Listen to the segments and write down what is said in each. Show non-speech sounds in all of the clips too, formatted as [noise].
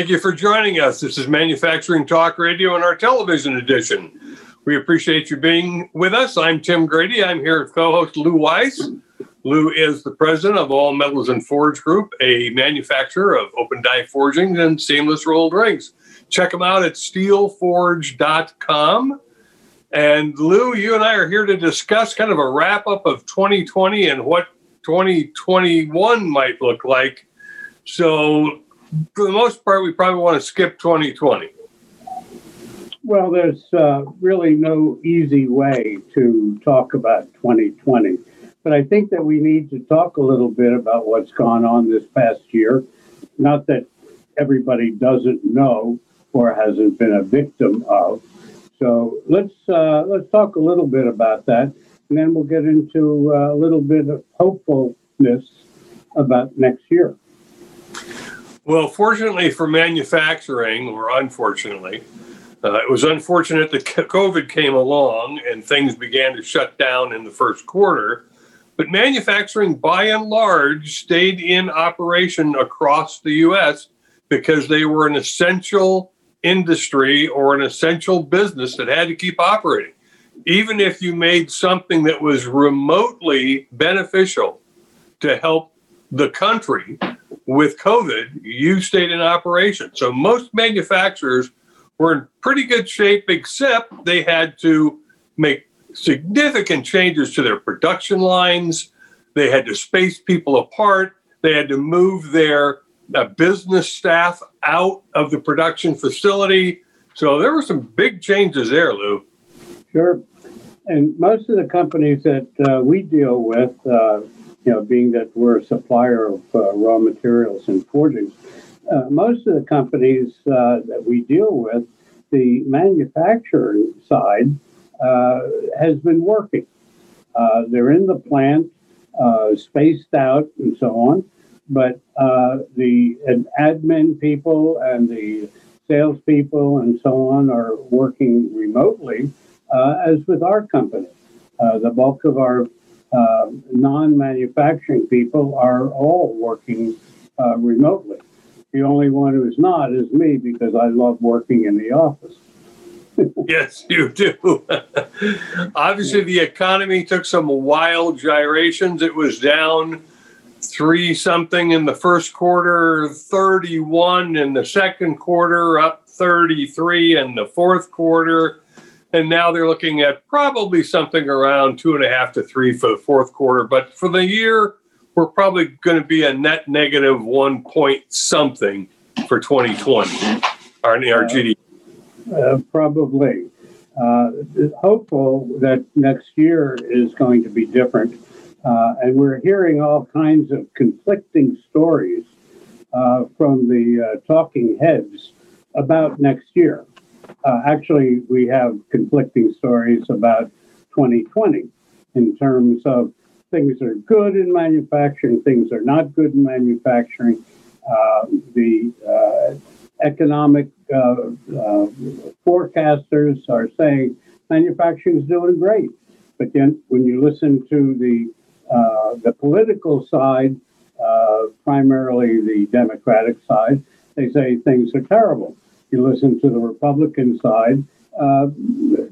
Thank you for joining us. This is Manufacturing Talk Radio and our television edition. We appreciate you being with us. I'm Tim Grady. I'm here with co host Lou Weiss. Lou is the president of All Metals and Forge Group, a manufacturer of open die forgings and seamless rolled rings. Check them out at steelforge.com. And Lou, you and I are here to discuss kind of a wrap up of 2020 and what 2021 might look like. So, for the most part, we probably want to skip 2020. Well, there's uh, really no easy way to talk about 2020. But I think that we need to talk a little bit about what's gone on this past year. Not that everybody doesn't know or hasn't been a victim of. So let's uh, let's talk a little bit about that, and then we'll get into uh, a little bit of hopefulness about next year. Well, fortunately for manufacturing, or unfortunately, uh, it was unfortunate that [laughs] COVID came along and things began to shut down in the first quarter. But manufacturing, by and large, stayed in operation across the U.S. because they were an essential industry or an essential business that had to keep operating. Even if you made something that was remotely beneficial to help the country with COVID, you stayed in operation. So most manufacturers were in pretty good shape, except they had to make significant changes to their production lines. They had to space people apart. They had to move their uh, business staff out of the production facility. So there were some big changes there, Lou. Sure. And most of the companies that uh, we deal with, uh, you know, being that we're a supplier of uh, raw materials and forgings, uh, most of the companies uh, that we deal with, the manufacturing side uh, has been working. Uh, they're in the plant, uh, spaced out, and so on. But the admin people and the salespeople and so on are working remotely, as with our company. the bulk of our uh, non-manufacturing people are all working uh, remotely. The only one who's not is me because I love working in the office. [laughs] yes, you do. [laughs] Obviously, the economy took some wild gyrations. It was down three something in the first quarter, 31 in the second quarter, up 33 in the fourth quarter and now they're looking at probably something around two and a half to three for the fourth quarter. But for the year, we're probably going to be a net negative one point something for 2020, our, our GDP. Uh, probably. Uh, hopeful that next year is going to be different. Uh, and we're hearing all kinds of conflicting stories uh, from the uh, talking heads about next year. Uh, actually, we have conflicting stories about 2020 in terms of things are good in manufacturing, things are not good in manufacturing. Uh, the uh, economic uh, uh, forecasters are saying manufacturing is doing great. But then when you listen to the, uh, the political side, primarily the Democratic side, they say things are terrible you listen to the Republican side, uh,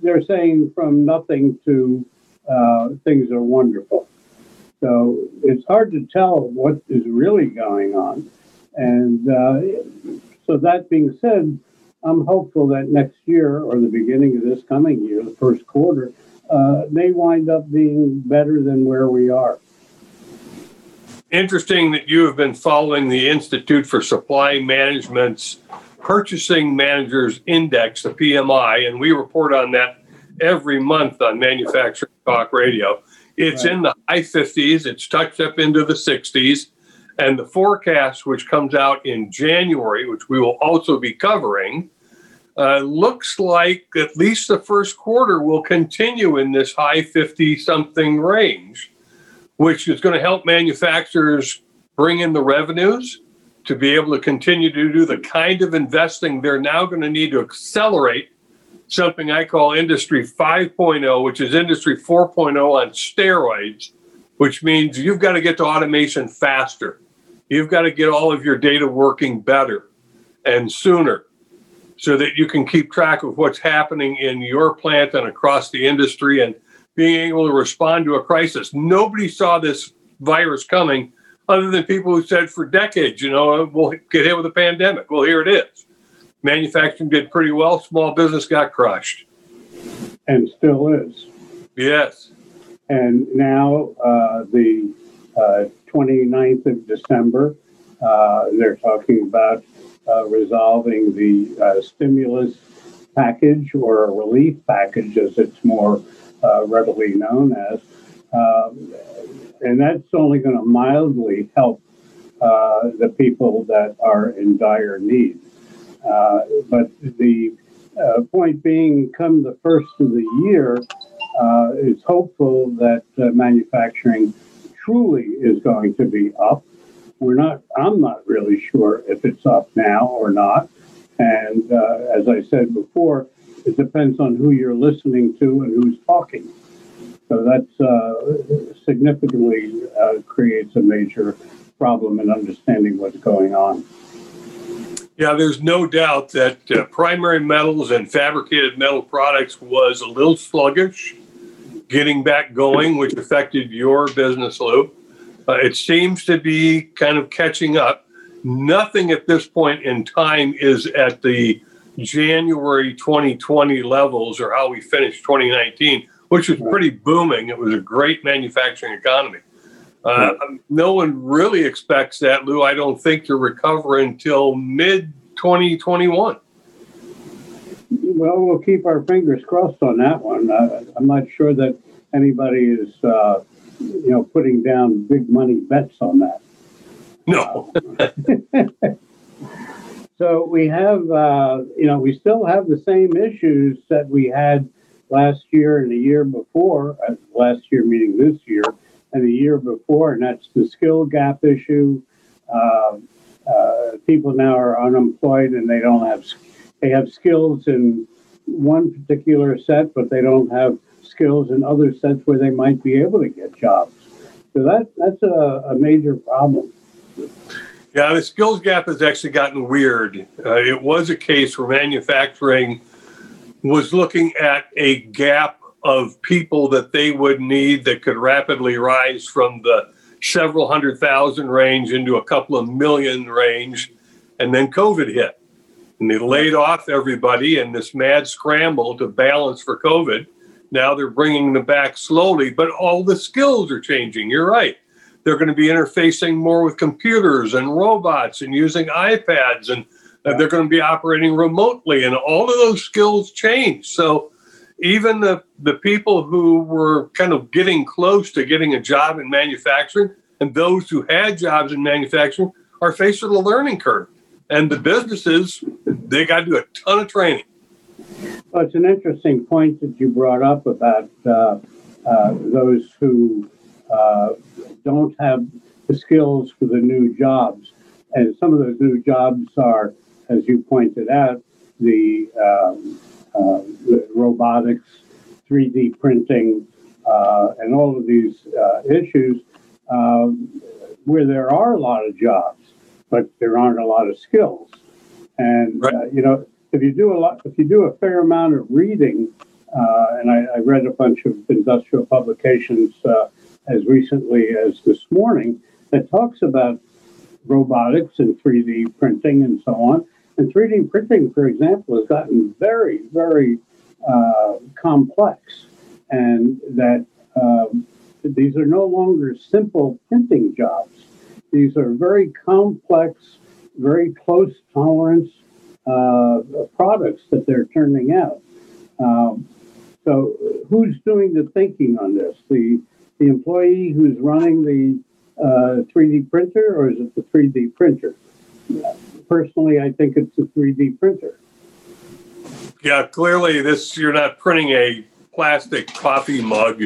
they're saying from nothing to uh, things are wonderful. So it's hard to tell what is really going on. And uh, so, that being said, I'm hopeful that next year or the beginning of this coming year, the first quarter, uh, may wind up being better than where we are. Interesting that you have been following the Institute for Supply Management's Purchasing Managers Index, the PMI, and we report on that every month on Manufacturing Talk Radio. It's right. in the high 50s, it's touched up into the 60s, and the forecast, which comes out in January, which we will also be covering, uh, looks like at least the first quarter will continue in this high 50 something range, which is going to help manufacturers bring in the revenues to be able to continue to do the kind of investing they're now going to need to accelerate something I call Industry 5.0, which is Industry 4.0 on steroids, which means you've got to get to automation faster. You've got to get all of your data working better. and sooner so that you can keep track of what's happening in your plant and across the industry and being able to respond to a crisis. Nobody saw this virus coming other than people who said for decades, you know, we'll get hit with a pandemic. Well, here it is. Manufacturing did pretty well, small business got crushed. And still is. Yes. And now, uh, the uh, 29th of December, uh, they're talking about uh, resolving the uh, stimulus package or a relief package, as it's more uh, readily known as. Um, and that's only going to mildly help uh, the people that are in dire need. Uh, but the uh, point being, come the first of the year, it's hopeful that manufacturing truly is going to be up we're not, I'm not really sure if it's up now or not. And uh, as I said before, it depends on who you're listening to and who's talking. So that uh, significantly uh, creates a major problem in understanding what's going on. Yeah, there's no doubt that uh, primary metals and fabricated metal products was a little sluggish getting back going, which affected your business, Lou. Uh, it seems to be kind of catching up. Nothing at this point in time is at the January 2020 levels or how we finished 2019, which was pretty booming. It was a great manufacturing economy. Uh, no one really expects that, Lou. I don't think to recover until mid 2021. Well, we'll keep our fingers crossed on that one. Uh, I'm not sure that anybody is uh, you know, putting down big money bets on that. No. [laughs] so we have, uh, you know, we still have the same issues that we had last year and the year before, uh, last year meaning this year, and the year before, and that's the skill gap issue. Uh, uh, people now are unemployed and they don't have, they have skills in one particular set, but they don't have skills in other sets where they might be able to get jobs. So that that's a, a major problem. Yeah, the skills gap has actually gotten weird. Uh, it was a case where manufacturing was looking at a gap of people that they would need that could rapidly rise from the several hundred thousand range into a couple of million range. And then COVID hit. And they laid off everybody in this mad scramble to balance for COVID. Now they're bringing them back slowly, but all the skills are changing. You're right. They're going to be interfacing more with computers and robots and using iPads, and uh, they're going to be operating remotely, and all of those skills change. So even the, the people who were kind of getting close to getting a job in manufacturing and those who had jobs in manufacturing are faced with a learning curve. And the businesses, they got to do a ton of training. Well, it's an interesting point that you brought up about uh, uh, those who uh, don't have the skills for the new jobs. And some of those new jobs are, as you pointed out, the, um, uh, robotics, 3D printing, uh, and all of these uh, issues um, where there are a lot of jobs, but there aren't a lot of skills. And, right. you know, if you do a lot, if you do a fair amount of reading, uh, and I, I, read a bunch of industrial publications uh, as recently as this morning that talks about robotics and 3D printing and so on. And 3D printing, for example, has gotten very, very uh, complex, and that um, these are no longer simple printing jobs. These are very complex, very close tolerance uh, products that they're turning out. Um, so, who's doing the thinking on this? The the employee who's running the uh, 3D printer, or is it the 3D printer? Personally, I think it's a 3D printer. Yeah, clearly, this you're not printing a plastic coffee mug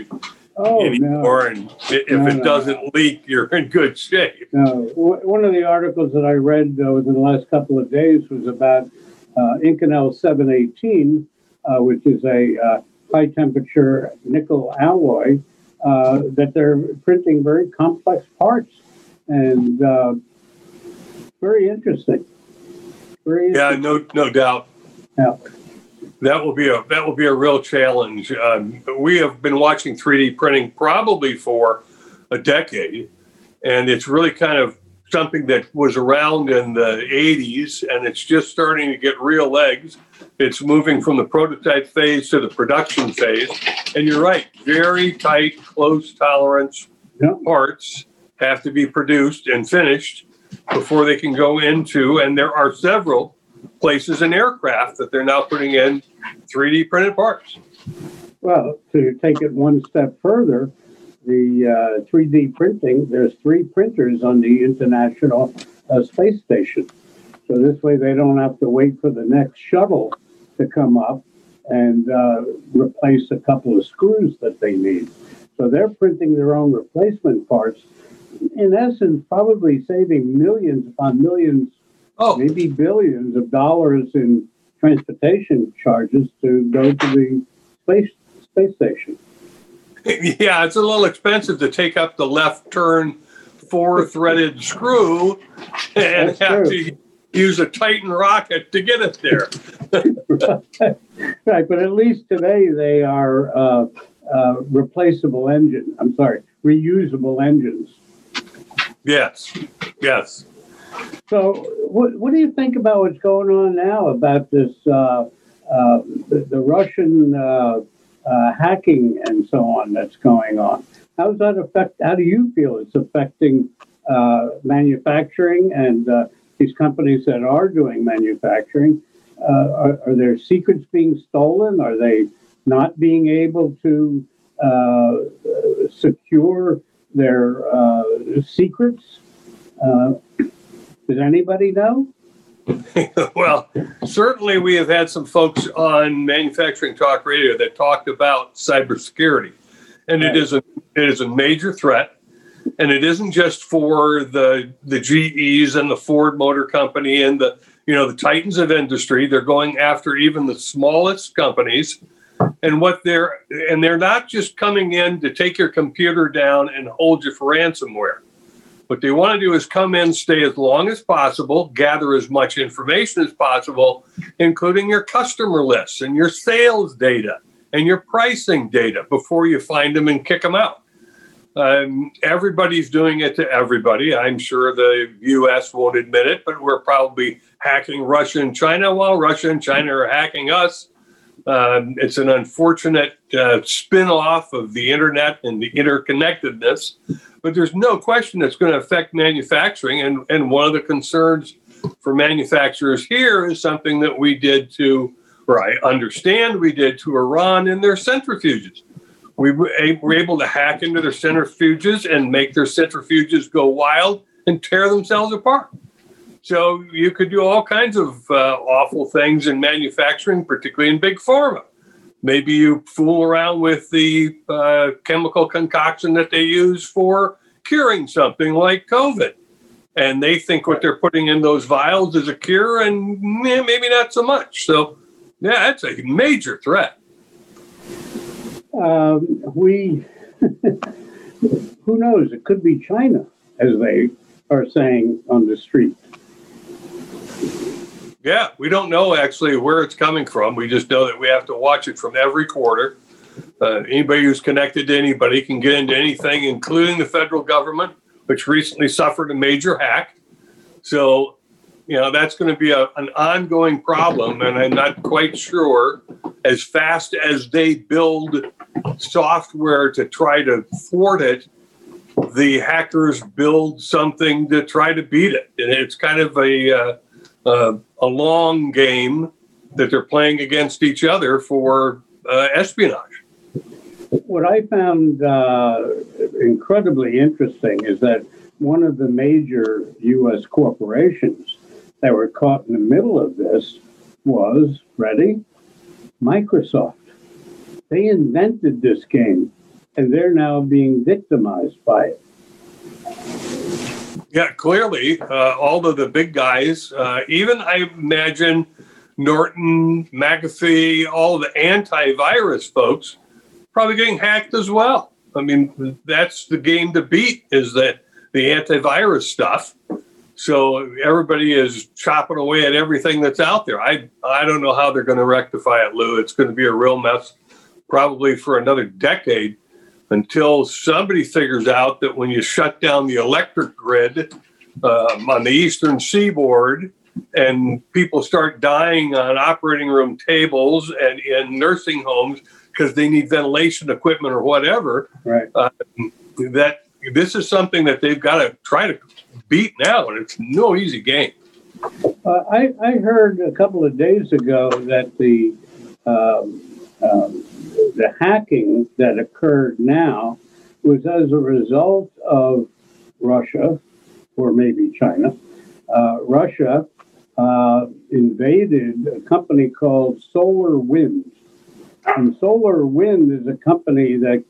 oh, anymore. No. And if no, it doesn't no. leak, you're in good shape. No. One of the articles that I read uh, within the last couple of days was about uh, Inconel 718, uh, which is a uh, high temperature nickel alloy, uh, that they're printing very complex parts and uh, very interesting. Yeah, no, no doubt. Yeah. That will be a that will be a real challenge. Um, we have been watching 3D printing probably for a decade, and it's really kind of something that was around in the 80s, and it's just starting to get real legs. It's moving from the prototype phase to the production phase, and you're right, very tight, close tolerance Yeah. parts have to be produced and finished before they can go into, and there are several places in aircraft that they're now putting in 3D printed parts. Well, to take it one step further, the uh, 3D printing, there's three printers on the International uh, Space Station. So this way they don't have to wait for the next shuttle to come up and uh, replace a couple of screws that they need. So they're printing their own replacement parts. In essence, probably saving millions upon millions, Oh, maybe billions of dollars in transportation charges to go to the space space station. [laughs] yeah, it's a little expensive to take up the left turn four threaded [laughs] screw and That's have true. to use a Titan rocket to get it there. [laughs] right, but at least today they are uh, uh, replaceable engine. I'm sorry, reusable engines. Yes, yes. So, what what do you think about what's going on now about this uh, uh, the, Russian uh, uh, hacking and so on that's going on? How does that affect? How do you feel it's affecting uh, manufacturing and uh, these companies that are doing manufacturing? Uh, are, are their secrets being stolen? Are they not being able to secure their uh, secrets? Uh, does anybody know? [laughs] well, certainly we have had some folks on Manufacturing Talk Radio that talked about cybersecurity, and it is a it is a major threat, and it isn't just for the the GEs and the Ford Motor Company and the you know the titans of industry. They're going after even the smallest companies, and what they're and they're not just coming in to take your computer down and hold you for ransomware. What they want to do is come in, stay as long as possible, gather as much information as possible, including your customer lists and your sales data and your pricing data before you find them and kick them out. Um, everybody's doing it to everybody. I'm sure the US won't admit it, but we're probably hacking Russia and China while Russia and China are hacking us. Um, it's an unfortunate uh, spin off of the internet and the interconnectedness but there's no question it's going to affect manufacturing. And, and one of the concerns for manufacturers here is something that we did to, or I understand we did to Iran in their centrifuges. We were able to hack into their centrifuges and make their centrifuges go wild and tear themselves apart. So you could do all kinds of uh, awful things in manufacturing, particularly in big pharma. Maybe you fool around with the uh, chemical concoction that they use for curing something like COVID. And they think what they're putting in those vials is a cure, and maybe not so much. So, yeah, that's a major threat. Um, we, [laughs] who knows? It could be China, as they are saying on the street. Yeah, we don't know actually where it's coming from. We just know that we have to watch it from every quarter. Uh, anybody who's connected to anybody can get into anything, including the federal government, which recently suffered a major hack. So, you know, that's going to be a, an ongoing problem. And I'm not quite sure, as fast as they build software to try to thwart it, the hackers build something to try to beat it. And it's kind of a, uh, uh, a long game that they're playing against each other for uh, espionage. What I found uh, incredibly interesting is that one of the major U.S. corporations that were caught in the middle of this was, ready? Microsoft. They invented this game, and they're now being victimized by it. Yeah, clearly, uh, all of the big guys, uh, even I imagine Norton, McAfee, all the antivirus folks, probably getting hacked as well. I mean, that's the game to beat is that the antivirus stuff. So everybody is chopping away at everything that's out there. I I don't know how they're going to rectify it, Lou. It's going to be a real mess, probably for another decade, until somebody figures out that when you shut down the electric grid um, on the eastern seaboard and people start dying on operating room tables and in nursing homes because they need ventilation equipment or whatever, Right. that this is something that they've got to try to beat now, and it's no easy game. Uh, I, I heard a couple of days ago that the um, the hacking that occurred now was as a result of Russia, or maybe China. Uh, Russia uh, invaded a company called Solar Wind, and Solar Wind is a company that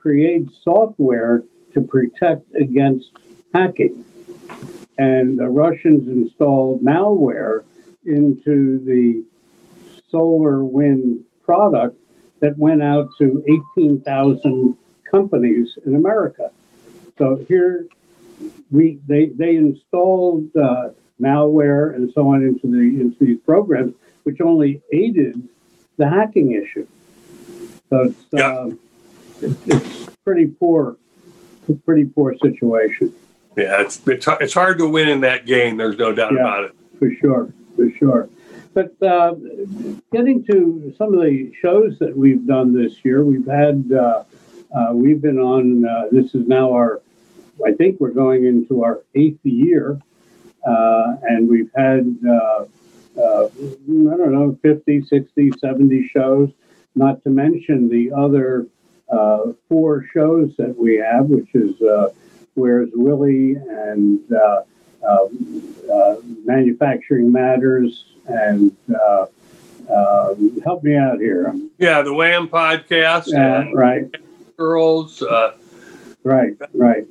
creates software to protect against hacking and the Russians installed malware into the solar wind product that went out to 18,000 companies in America. So here we they they installed uh, malware and so on into the into these programs, which only aided the hacking issue. So it's Yeah. it's, it's pretty poor, pretty poor situation. Yeah, it's it's, it's hard to win in that game. There's no doubt Yeah. about it. For sure, for sure. But uh, getting to some of the shows that we've done this year, we've had, uh, uh, we've been on, uh, this is now our, I think we're going into our eighth year. Uh, and we've had, uh, I don't know, 50, 60, 70 shows, not to mention the other four shows that we have, which is Where's Willie and Manufacturing Matters and uh, uh, help me out here. Yeah, the Wham podcast Yeah, and right, girls. Uh, right, right.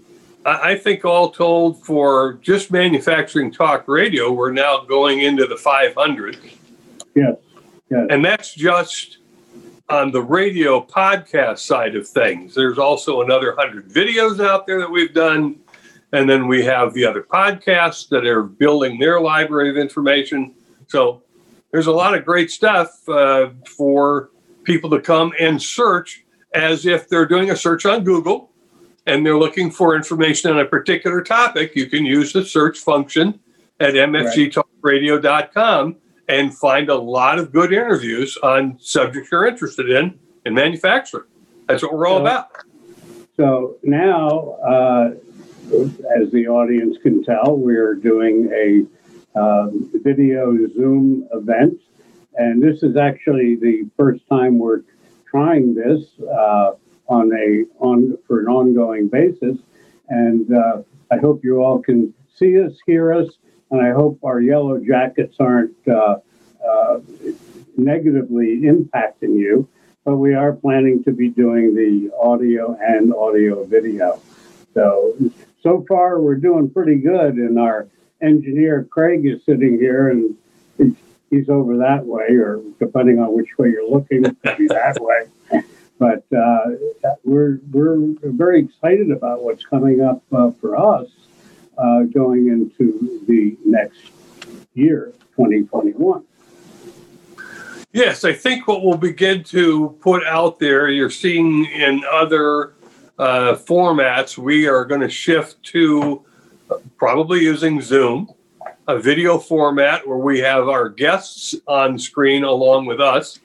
I I think all told, for just manufacturing talk radio, we're now going into the 500, Yes, yes, and that's just on the radio podcast side of things. There's also another 100 videos out there that we've done, and then we have the other podcasts that are building their library of information. So there's a lot of great stuff uh, for people to come and search as if they're doing a search on Google and they're looking for information on a particular topic. You can use the search function at mfgtalkradio.com and find a lot of good interviews on subjects you're interested in in manufacturing. That's what we're all So- about. So now, uh, as the audience can tell, we're doing a um, video Zoom event, and this is actually the first time we're trying this uh, on a on for an ongoing basis. And uh, I hope you all can see us, hear us, and I hope our yellow jackets aren't uh, uh, negatively impacting you but we are planning to be doing the audio and audio video. So, so far we're doing pretty good, in our engineer Craig is sitting here, and he's- he's over that way, or depending on which way you're looking, it could be that way. [laughs] But uh, we're we're very excited about what's coming up uh, for us uh, going into the next year, 2021. Yes, I think what we'll begin to put out there, you're seeing in other uh, formats, we are going to shift to uh, probably using Zoom, a video format where we have our guests on screen along with us.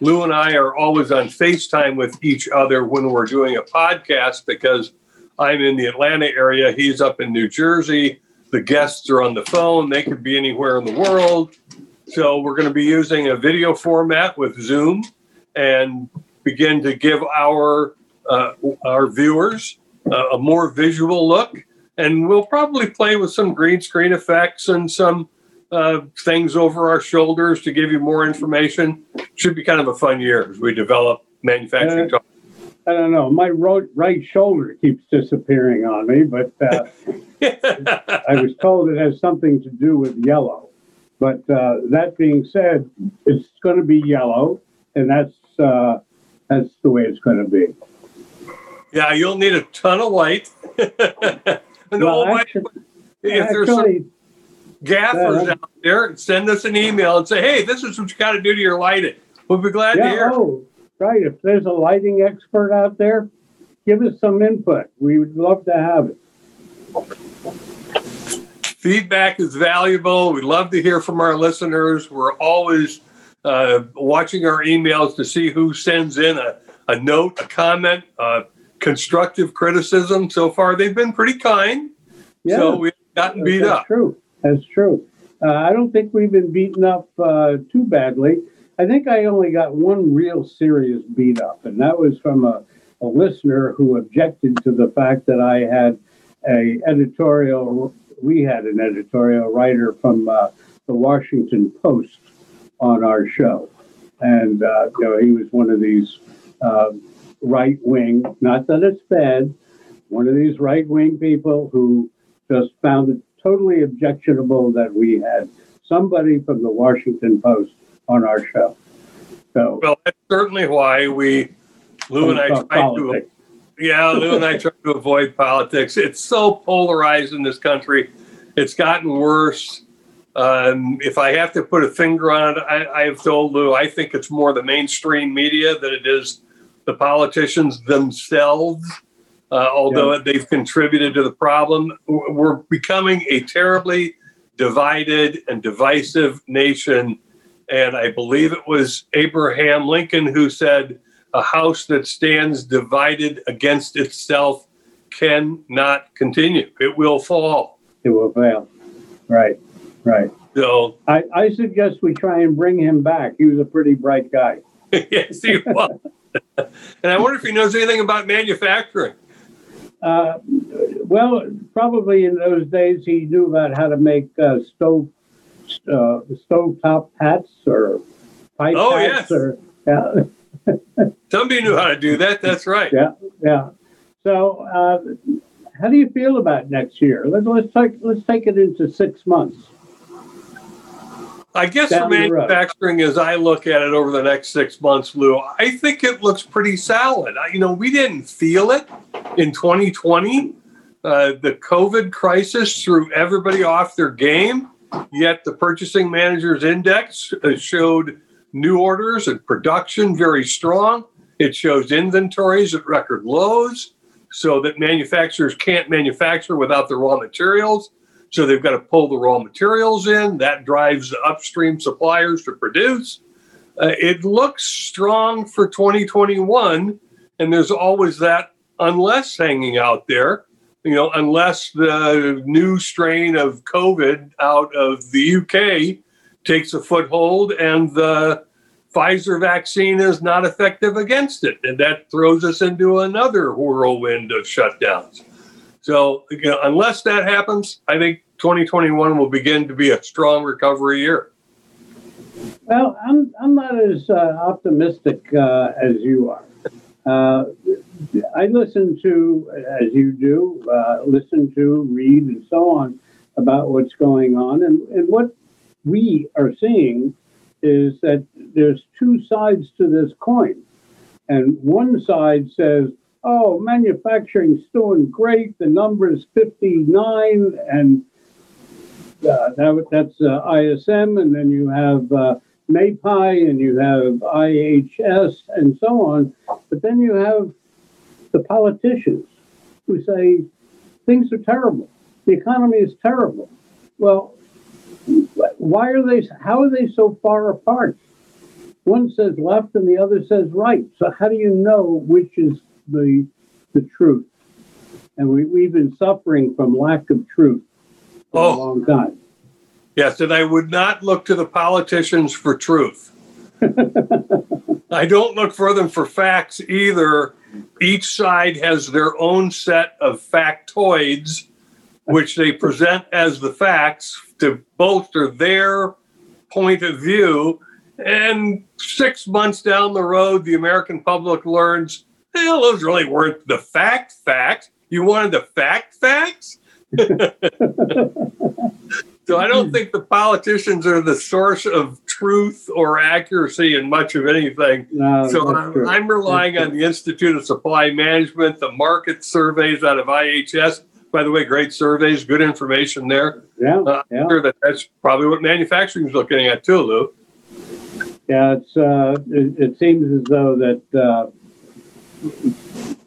Lou and I are always on FaceTime with each other when we're doing a podcast because I'm in the Atlanta area, he's up in New Jersey. The guests are on the phone, they could be anywhere in the world. So we're going to be using a video format with Zoom and begin to give our uh, our viewers uh, a more visual look. And we'll probably play with some green screen effects and some uh, things over our shoulders to give you more information. Should be kind of a fun year as we develop manufacturing. talk. I don't know. My right, right shoulder keeps disappearing on me, but uh, [laughs] I was told it has something to do with yellow. But uh, that being said, it's going to be yellow, and that's uh, that's the way it's going to be. yeah, you'll need a ton of light. [laughs] [laughs] and Well, by, actually- if there's some gaffers out there, send us an email and say, hey, this is what you got to do to your lighting. We'll be glad yeah, to hear. Oh, right. If there's a lighting expert out there, give us some input. We would love to have it. Feedback is valuable. We love to hear from our listeners. We're always uh, watching our emails to see who sends in a, a note, a comment, uh, constructive criticism. So far, they've been pretty kind. Yeah. So we've gotten beat That's up. True. That's true. Uh, I don't think we've been beaten up uh, too badly. I think I only got one real serious beat up, and that was from a, a listener who objected to the fact that I had a editorial. We had an editorial writer from uh, the Washington Post on our show, and uh, you know he was one of these uh, right wing. Not that it's bad. One of these right wing people who just found it totally objectionable that we had somebody from the Washington Post on our show. So, well, that's certainly why we, Lou and I, try to, yeah, Lou and I try to avoid politics. It's so polarized in this country. It's gotten worse. Um, if I have to put a finger on it, I, have told Lou I think it's more the mainstream media than it is the politicians themselves. Uh, although yeah. they've contributed to the problem, we're becoming a terribly divided and divisive nation and I believe it was Abraham Lincoln who said, A house that stands divided against itself cannot continue. It will fall. It will fail. Right, right. So I, I suggest we try and bring him back. He was a pretty bright guy. [laughs] yes, he was. [laughs] and I wonder if he knows anything about manufacturing. Uh, well, probably in those days he knew about how to make uh, stove uh, stovetop hats or pipe oh, hats yes. or yeah. [laughs] Somebody knew how to do that. That's right. Yeah, yeah. So, uh, how do you feel about next year? Let's let's take let's take it into six months. I guess for manufacturing, as I look at it over the next six months, Lou, I think it looks pretty solid. You know, we didn't feel it in 2020. Uh, the COVID crisis threw everybody off their game. Yet the purchasing managers index uh, showed new orders and production very strong. It shows inventories at record lows so that manufacturers can't manufacture without the raw materials. So they've got to pull the raw materials in. That drives the upstream suppliers to produce. Uh, it looks strong for 2021. And there's always that unless hanging out there you know, unless the new strain of COVID out of the UK takes a foothold and the Pfizer vaccine is not effective against it. And that throws us into another whirlwind of shutdowns. So, you know, unless that happens, I think 2021 will begin to be a strong recovery year. Well, I'm, I'm not as uh, optimistic uh, as you are. Uh, I listen to, as you do, uh, listen to, read, and so on about what's going on. And, and what we are seeing is that there's two sides to this coin. And one side says, oh, manufacturing's doing great. The number is 59, and uh, that, that's uh, ISM. And then you have uh, MAPI and you have IHS and so on. But then you have the politicians who say things are terrible. The economy is terrible. Well, why are they? How are they so far apart? One says left and the other says right. So how do you know which is the the truth? And we, we've been suffering from lack of truth for oh. a long time. Yes, and I would not look to the politicians for truth. [laughs] I don't look for them for facts either. Each side has their own set of factoids, which they present as the facts to bolster their point of view. And six months down the road, the American public learns, well, those really weren't the fact facts. You wanted the fact facts? [laughs] So I don't think the politicians are the source of truth or accuracy in much of anything. No, so I'm, I'm, relying on the Institute of Supply Management, the market surveys out of IHS. by the way, great surveys, good information there. Yeah, Uh, I'm yeah, sure that that's probably what manufacturing is looking at too, Lou. yeah. It's uh, it, it seems as though that uh,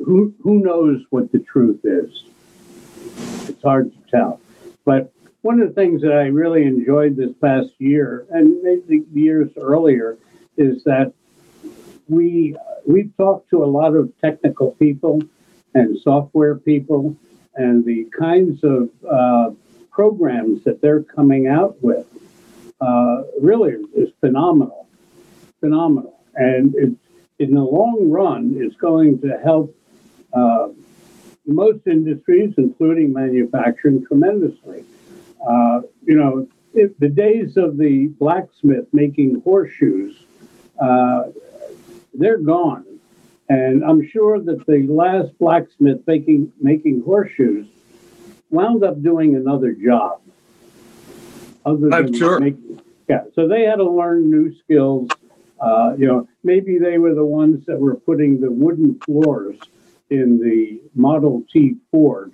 who who knows what the truth is. It's hard to tell, but one of the things that I really enjoyed this past year and maybe years earlier is that we we talked to a lot of technical people and software people and the kinds of uh, programs that they're coming out with uh, really is phenomenal, phenomenal, and it, in the long run, it's going to help uh, most industries, including manufacturing, tremendously. Uh, you know, if the days of the blacksmith making horseshoes, uh, they're gone. And I'm sure that the last blacksmith making making horseshoes wound up doing another job. Other I'm sure. making- yeah, so they had to learn new skills. Uh, you know, maybe they were the ones that were putting the wooden floors in the Model T Ford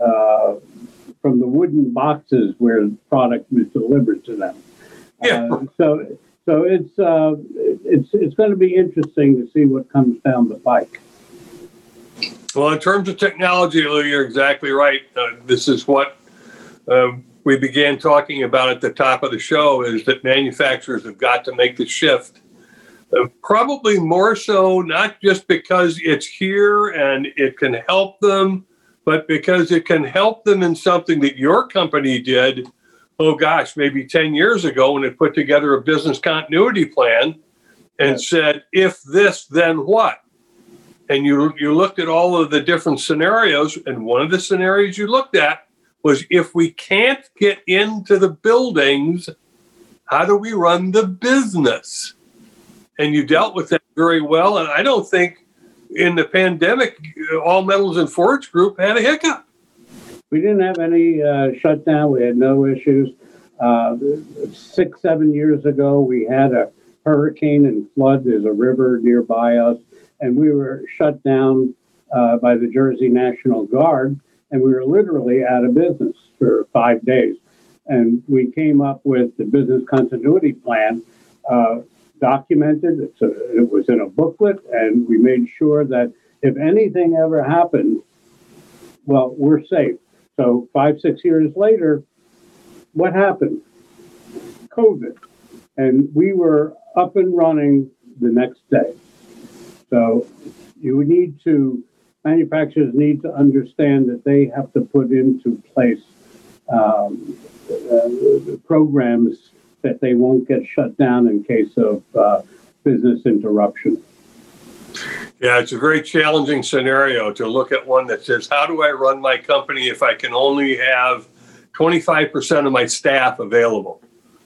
uh, from the wooden boxes where the product was delivered to them. Yeah. Uh, so, so it's uh, it's it's going to be interesting to see what comes down the pike. Well, in terms of technology, Lou, you're exactly right. Uh, this is what uh, we began talking about at the top of the show: is that manufacturers have got to make the shift. Probably more so, not just because it's here and it can help them, but because it can help them in something that your company did. Oh gosh, maybe 10 years ago when it put together a business continuity plan and said, if this, then what? and you you looked at all of the different scenarios and one of the scenarios you looked at was if we can't get into the buildings how do we run the business and you dealt with that very well and i don't think in the pandemic all metals and forge group had a hiccup We didn't have any uh, shutdown. We had no issues. Uh, six, seven years ago, we had a hurricane and flood. There's a river nearby us, and we were shut down uh, by the Jersey National Guard, and we were literally out of business for five days. And we came up with the business continuity plan, uh, documented. A, it was in a booklet, and we made sure that if anything ever happened, well, we're safe. So five, six years later, what happened? COVID. And we were up and running the next day. So you need to, manufacturers need to understand that they have to put into place um, uh, programs that they won't get shut down in case of uh, business interruption. yeah it's a very challenging scenario to look at one that says how do i run my company if i can only have 25% of my staff available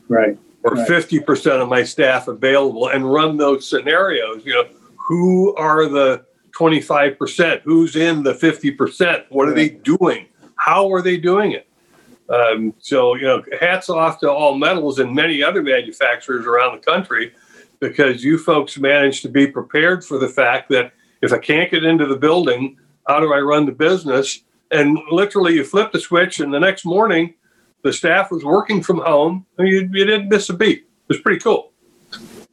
Right. or Right. fifty percent of my staff available and run those scenarios. You know, who are the twenty-five percent? Who's in the fifty percent? What are they doing? How are they doing it? Um, so you know, hats off to all metals and many other manufacturers around the country because you folks managed to be prepared for the fact that if I can't get into the building, how do I run the business? And literally, you flip the switch, and the next morning, the staff was working from home. You, you didn't miss a beat. It was pretty cool.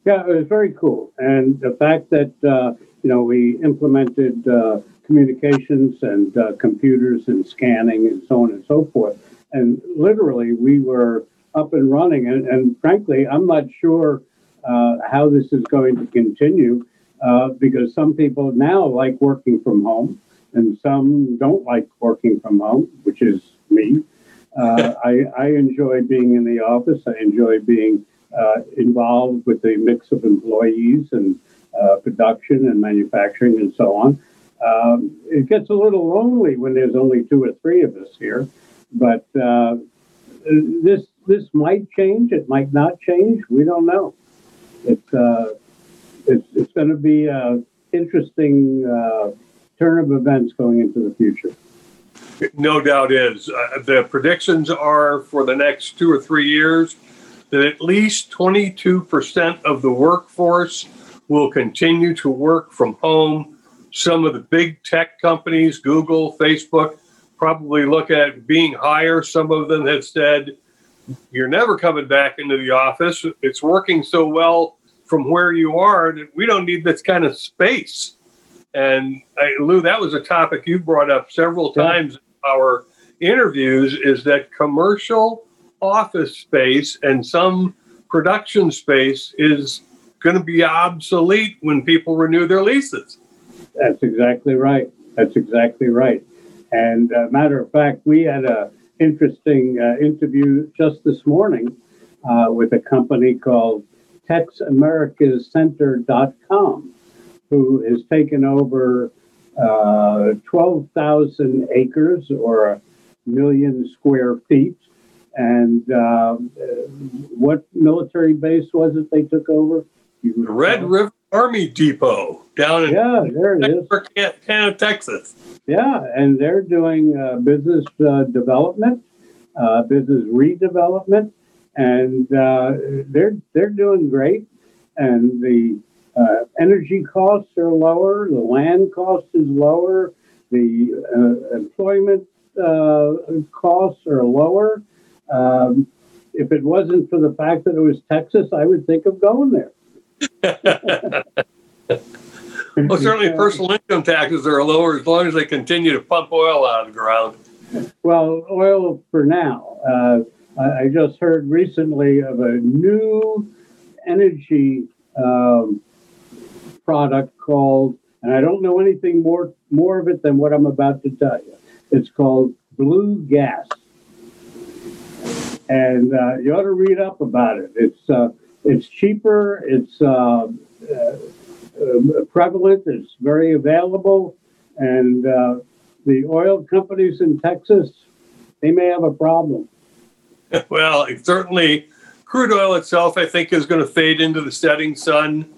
Yeah, it was very cool. And the fact that, uh, you know, we implemented uh, communications and uh, computers and scanning and so on and so forth. And literally, we were up and running. And, and frankly, I'm not sure uh, how this is going to continue uh, because some people now like working from home and some don't like working from home, which is me. Uh, I, I enjoy being in the office. I enjoy being uh, involved with the mix of employees and uh, production and manufacturing and so on. Um, it gets a little lonely when there's only two or three of us here, but uh, this this might change. It might not change. We don't know. It's uh, it's, it's going to be an interesting uh, turn of events going into the future. No doubt is. Uh, the predictions are for the next two or three years that at least 22% of the workforce will continue to work from home. Some of the big tech companies, Google, Facebook, probably look at being higher. Some of them have said, you're never coming back into the office. It's working so well from where you are that we don't need this kind of space. And I, Lou, that was a topic you brought up several Yeah. times in our interviews is that commercial office space and some production space is going to be obsolete when people renew their leases. That's exactly right. That's exactly right. And uh, matter of fact, we had a interesting uh, interview just this morning uh, with a company called TexAmericasCenter.com, who has taken over uh, 12,000 acres or a million square feet. And uh, what military base was it they took over? The Red River Army Depot down in Yeah, there it is. Texarkana, Texas. Yeah, and they're doing uh, business uh, development, uh, business redevelopment, and uh, they're they're doing great. And the uh, energy costs are lower, the land cost is lower, the uh, employment uh, costs are lower. Um, if it wasn't for the fact that it was Texas, I would think of going there. [laughs] [laughs] Well, certainly personal income taxes are lower as long as they continue to pump oil out of the ground. Well, oil for now. Uh, I, I just heard recently of a new energy um, product called, and I don't know anything more more of it than what I'm about to tell you. It's called blue gas, and uh, you ought to read up about it. It's uh, it's cheaper. It's uh, uh, prevalent. It's very available, and uh, the oil companies in Texas, they may have a problem. [laughs] Well, certainly, crude oil itself, I think, is going to fade into the setting sun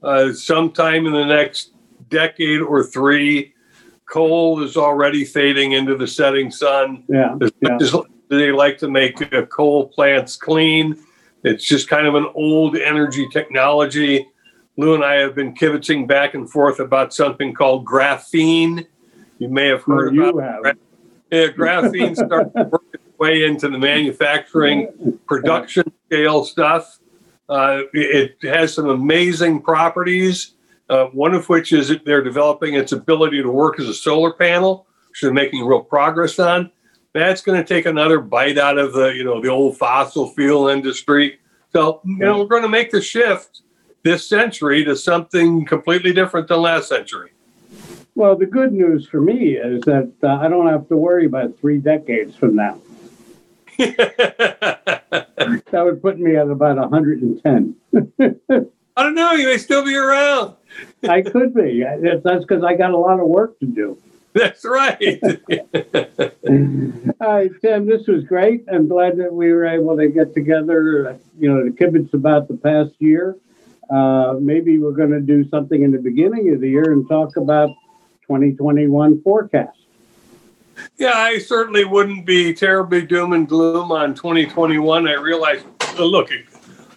uh, sometime in the next decade or three. Coal is already fading into the setting sun. Yeah, yeah, they like to make uh, coal plants clean, it's just kind of an old energy technology. Lou and I have been kibitzing back and forth about something called graphene. You may have Well, heard you about have. yeah, graphene [laughs] to work its way into the manufacturing production scale stuff. Uh, it it has some amazing properties. Uh, one of which is that they're developing its ability to work as a solar panel, which they're making real progress on. That's going to take another bite out of the you know the old fossil fuel industry. So you know we're going to make the shift this century to something completely different than last century. Well, the good news for me is that uh, I don't have to worry about three decades from now. [laughs] That would put me at about 110. I don't know. You may still be around. [laughs] I could be. That's because I got a lot of work to do. That's right. [laughs] All right, Tim, this was great. I'm glad that we were able to get together, uh, you know, to kibitz about the past year. Uh, maybe we're going to do something in the beginning of the year and talk about 2021 forecast. yeah, I certainly wouldn't be terribly doom and gloom on 2021. I realize, uh, look,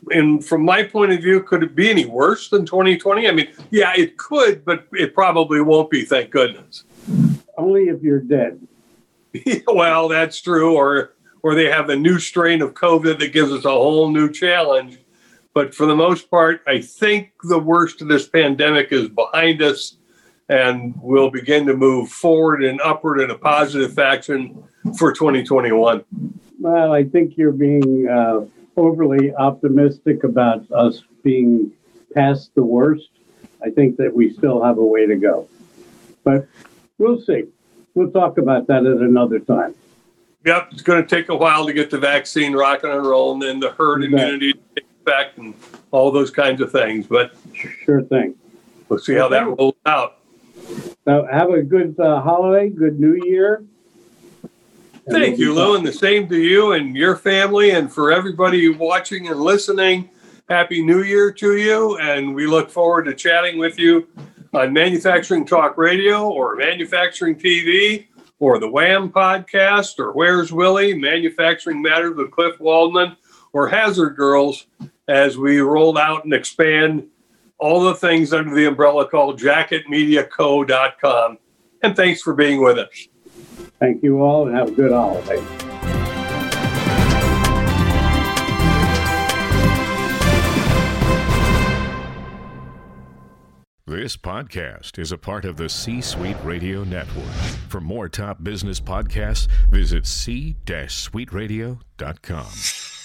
and from my point of view, could it be any worse than 2020? I mean, yeah, it could, but it probably won't be. Thank goodness. Only if you're dead. [laughs] well, that's true. Or or they have a new strain of COVID that gives us a whole new challenge. But for the most part, I think the worst of this pandemic is behind us, and we'll begin to move forward and upward in a positive fashion for 2021. Well, I think you're being uh, overly optimistic about us being past the worst. I think that we still have a way to go. But we'll see. We'll talk about that at another time. Yep, it's going to take a while to get the vaccine rocking and rolling and the herd immunity effect and all those kinds of things. But Sure thing. we'll see how that rolls out. So have a good uh, holiday, good New Year. Thank you, Lou, and the same to you and your family, and for everybody watching and listening. Happy New Year to you, and we look forward to chatting with you on Manufacturing Talk Radio or Manufacturing TV or the Wham podcast or Where's Willie, Manufacturing Matters with Cliff Waldman or Hazard Girls as we roll out and expand all the things under the umbrella called jacketmediaco.com. And thanks for being with us. Thank you all and have a good holiday. This podcast is a part of the C Suite Radio Network. For more top business podcasts, visit c-suiteradio.com.